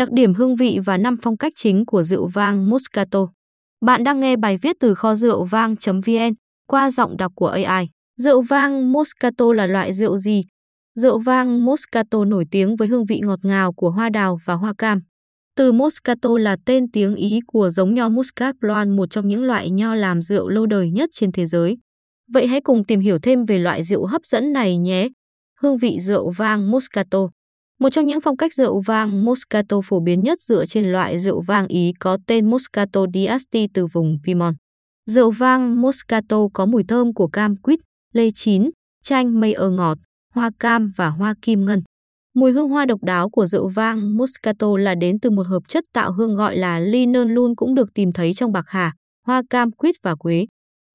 đặc điểm hương vị và năm phong cách chính của rượu vang Moscato. Bạn đang nghe bài viết từ kho rượu vang.vn qua giọng đọc của AI. Rượu vang Moscato là loại rượu gì? Rượu vang Moscato nổi tiếng với hương vị ngọt ngào của hoa đào và hoa cam. Từ Moscato là tên tiếng Ý của giống nho Muscat Blanc, một trong những loại nho làm rượu lâu đời nhất trên thế giới. Vậy hãy cùng tìm hiểu thêm về loại rượu hấp dẫn này nhé. Hương vị rượu vang Moscato một trong những phong cách rượu vang Moscato phổ biến nhất dựa trên loại rượu vang Ý có tên Moscato d'Asti từ vùng Piemont. Rượu vang Moscato có mùi thơm của cam quýt, lê chín, chanh mây ơ ngọt, hoa cam và hoa kim ngân. Mùi hương hoa độc đáo của rượu vang Moscato là đến từ một hợp chất tạo hương gọi là linolol cũng được tìm thấy trong bạc hà, hoa cam quýt và quế.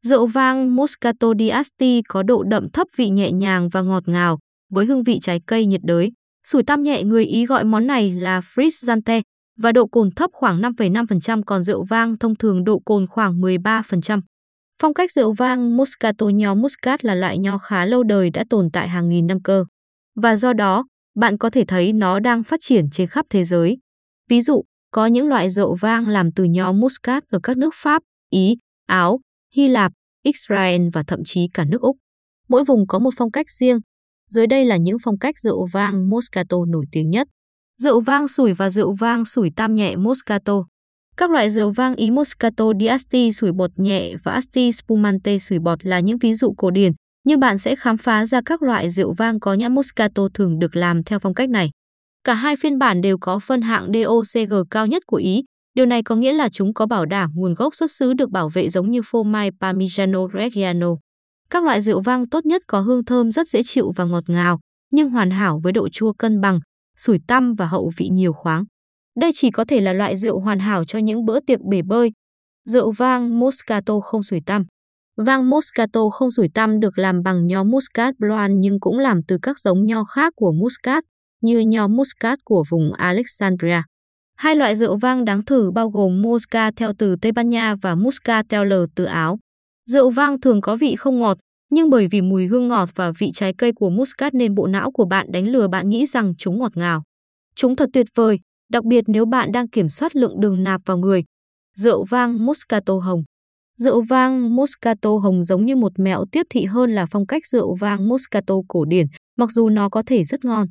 Rượu vang Moscato d'Asti có độ đậm thấp vị nhẹ nhàng và ngọt ngào, với hương vị trái cây nhiệt đới. Sủi tam nhẹ người Ý gọi món này là frizzante và độ cồn thấp khoảng 5,5% còn rượu vang thông thường độ cồn khoảng 13%. Phong cách rượu vang Moscato nho Muscat là loại nho khá lâu đời đã tồn tại hàng nghìn năm cơ. Và do đó, bạn có thể thấy nó đang phát triển trên khắp thế giới. Ví dụ, có những loại rượu vang làm từ nho Muscat ở các nước Pháp, Ý, Áo, Hy Lạp, Israel và thậm chí cả nước Úc. Mỗi vùng có một phong cách riêng, dưới đây là những phong cách rượu vang Moscato nổi tiếng nhất. Rượu vang sủi và rượu vang sủi tam nhẹ Moscato. Các loại rượu vang Ý Moscato di Asti sủi bọt nhẹ và Asti Spumante sủi bọt là những ví dụ cổ điển, nhưng bạn sẽ khám phá ra các loại rượu vang có nhãn Moscato thường được làm theo phong cách này. Cả hai phiên bản đều có phân hạng DOCG cao nhất của Ý, điều này có nghĩa là chúng có bảo đảm nguồn gốc xuất xứ được bảo vệ giống như phô mai Parmigiano Reggiano. Các loại rượu vang tốt nhất có hương thơm rất dễ chịu và ngọt ngào, nhưng hoàn hảo với độ chua cân bằng, sủi tăm và hậu vị nhiều khoáng. Đây chỉ có thể là loại rượu hoàn hảo cho những bữa tiệc bể bơi. Rượu vang Moscato không sủi tăm. Vang Moscato không sủi tăm được làm bằng nho Muscat Blanc nhưng cũng làm từ các giống nho khác của Muscat, như nho Muscat của vùng Alexandria. Hai loại rượu vang đáng thử bao gồm Mosca theo từ Tây Ban Nha và Muscatel từ Áo. Rượu vang thường có vị không ngọt, nhưng bởi vì mùi hương ngọt và vị trái cây của muscat nên bộ não của bạn đánh lừa bạn nghĩ rằng chúng ngọt ngào. Chúng thật tuyệt vời, đặc biệt nếu bạn đang kiểm soát lượng đường nạp vào người. Rượu vang Moscato hồng Rượu vang Moscato hồng giống như một mẹo tiếp thị hơn là phong cách rượu vang Moscato cổ điển, mặc dù nó có thể rất ngon.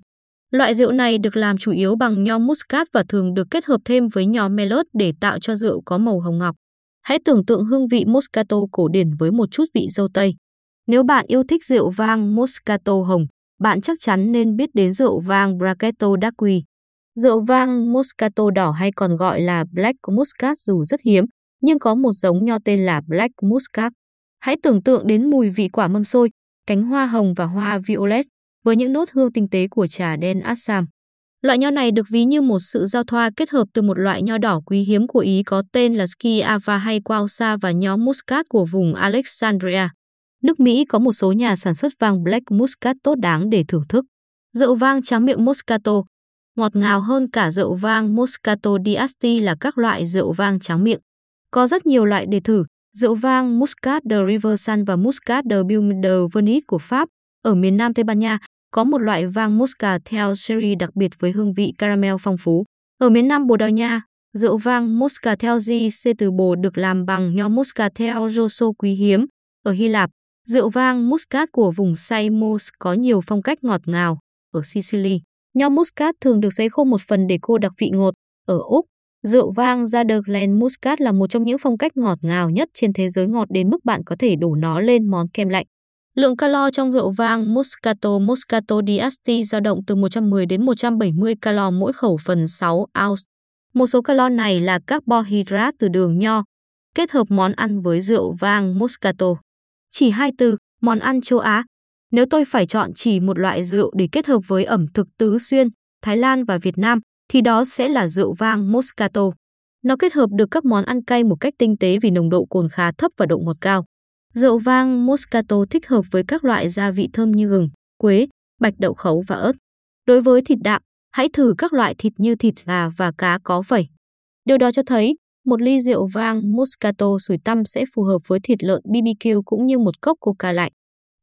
Loại rượu này được làm chủ yếu bằng nho muscat và thường được kết hợp thêm với nho melot để tạo cho rượu có màu hồng ngọc. Hãy tưởng tượng hương vị Moscato cổ điển với một chút vị dâu tây. Nếu bạn yêu thích rượu vang Moscato hồng, bạn chắc chắn nên biết đến rượu vang Brachetto d'Aqui. Rượu vang Moscato đỏ hay còn gọi là Black Muscat dù rất hiếm, nhưng có một giống nho tên là Black Muscat. Hãy tưởng tượng đến mùi vị quả mâm xôi, cánh hoa hồng và hoa violet với những nốt hương tinh tế của trà đen Assam. Loại nho này được ví như một sự giao thoa kết hợp từ một loại nho đỏ quý hiếm của Ý có tên là Schiava hay Quausa và nho Muscat của vùng Alexandria. Nước Mỹ có một số nhà sản xuất vang Black Muscat tốt đáng để thưởng thức. Rượu vang tráng miệng Moscato Ngọt ngào hơn cả rượu vang Moscato d'Asti là các loại rượu vang tráng miệng. Có rất nhiều loại để thử, rượu vang Muscat de Riversan và Muscat de Baume de Venice của Pháp, ở miền Nam Tây Ban Nha, có một loại vang Muscatel Sherry đặc biệt với hương vị caramel phong phú. Ở miền Nam Bồ Đào Nha, rượu vang Muscatel JC từ bồ được làm bằng nho Muscatel Rosso quý hiếm. Ở Hy Lạp, rượu vang Muscat của vùng Samos có nhiều phong cách ngọt ngào. Ở Sicily, nho Muscat thường được sấy khô một phần để cô đặc vị ngọt. Ở Úc, rượu vang Glen Muscat là một trong những phong cách ngọt ngào nhất trên thế giới ngọt đến mức bạn có thể đổ nó lên món kem lạnh. Lượng calo trong rượu vang Moscato Moscato d'Asti dao động từ 110 đến 170 calo mỗi khẩu phần 6 ounce. Một số calo này là carbohydrate từ đường nho, kết hợp món ăn với rượu vang Moscato. Chỉ hai từ, món ăn châu Á. Nếu tôi phải chọn chỉ một loại rượu để kết hợp với ẩm thực tứ xuyên, Thái Lan và Việt Nam, thì đó sẽ là rượu vang Moscato. Nó kết hợp được các món ăn cay một cách tinh tế vì nồng độ cồn khá thấp và độ ngọt cao. Rượu vang Moscato thích hợp với các loại gia vị thơm như gừng, quế, bạch đậu khấu và ớt. Đối với thịt đạm, hãy thử các loại thịt như thịt gà và cá có vẩy. Điều đó cho thấy, một ly rượu vang Moscato sủi tăm sẽ phù hợp với thịt lợn BBQ cũng như một cốc coca lạnh.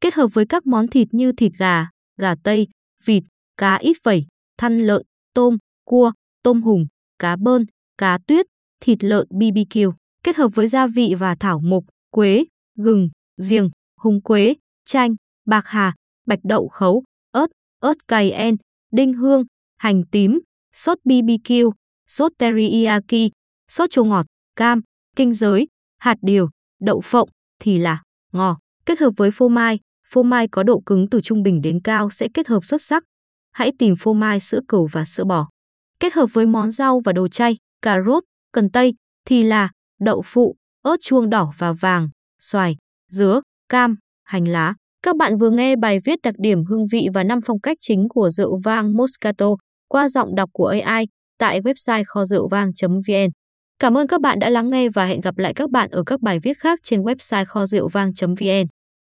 Kết hợp với các món thịt như thịt gà, gà tây, vịt, cá ít vẩy, thăn lợn, tôm, cua, tôm hùm, cá bơn, cá tuyết, thịt lợn BBQ, kết hợp với gia vị và thảo mộc, quế, gừng, giềng, húng quế, chanh, bạc hà, bạch đậu khấu, ớt, ớt cay en, đinh hương, hành tím, sốt BBQ, sốt teriyaki, sốt chua ngọt, cam, kinh giới, hạt điều, đậu phộng thì là ngò. Kết hợp với phô mai, phô mai có độ cứng từ trung bình đến cao sẽ kết hợp xuất sắc. Hãy tìm phô mai sữa cừu và sữa bò. Kết hợp với món rau và đồ chay, cà rốt, cần tây thì là đậu phụ, ớt chuông đỏ và vàng, xoài, dứa, cam, hành lá. Các bạn vừa nghe bài viết đặc điểm hương vị và năm phong cách chính của rượu vang Moscato qua giọng đọc của AI tại website kho rượu vang.vn. Cảm ơn các bạn đã lắng nghe và hẹn gặp lại các bạn ở các bài viết khác trên website kho rượu vang.vn.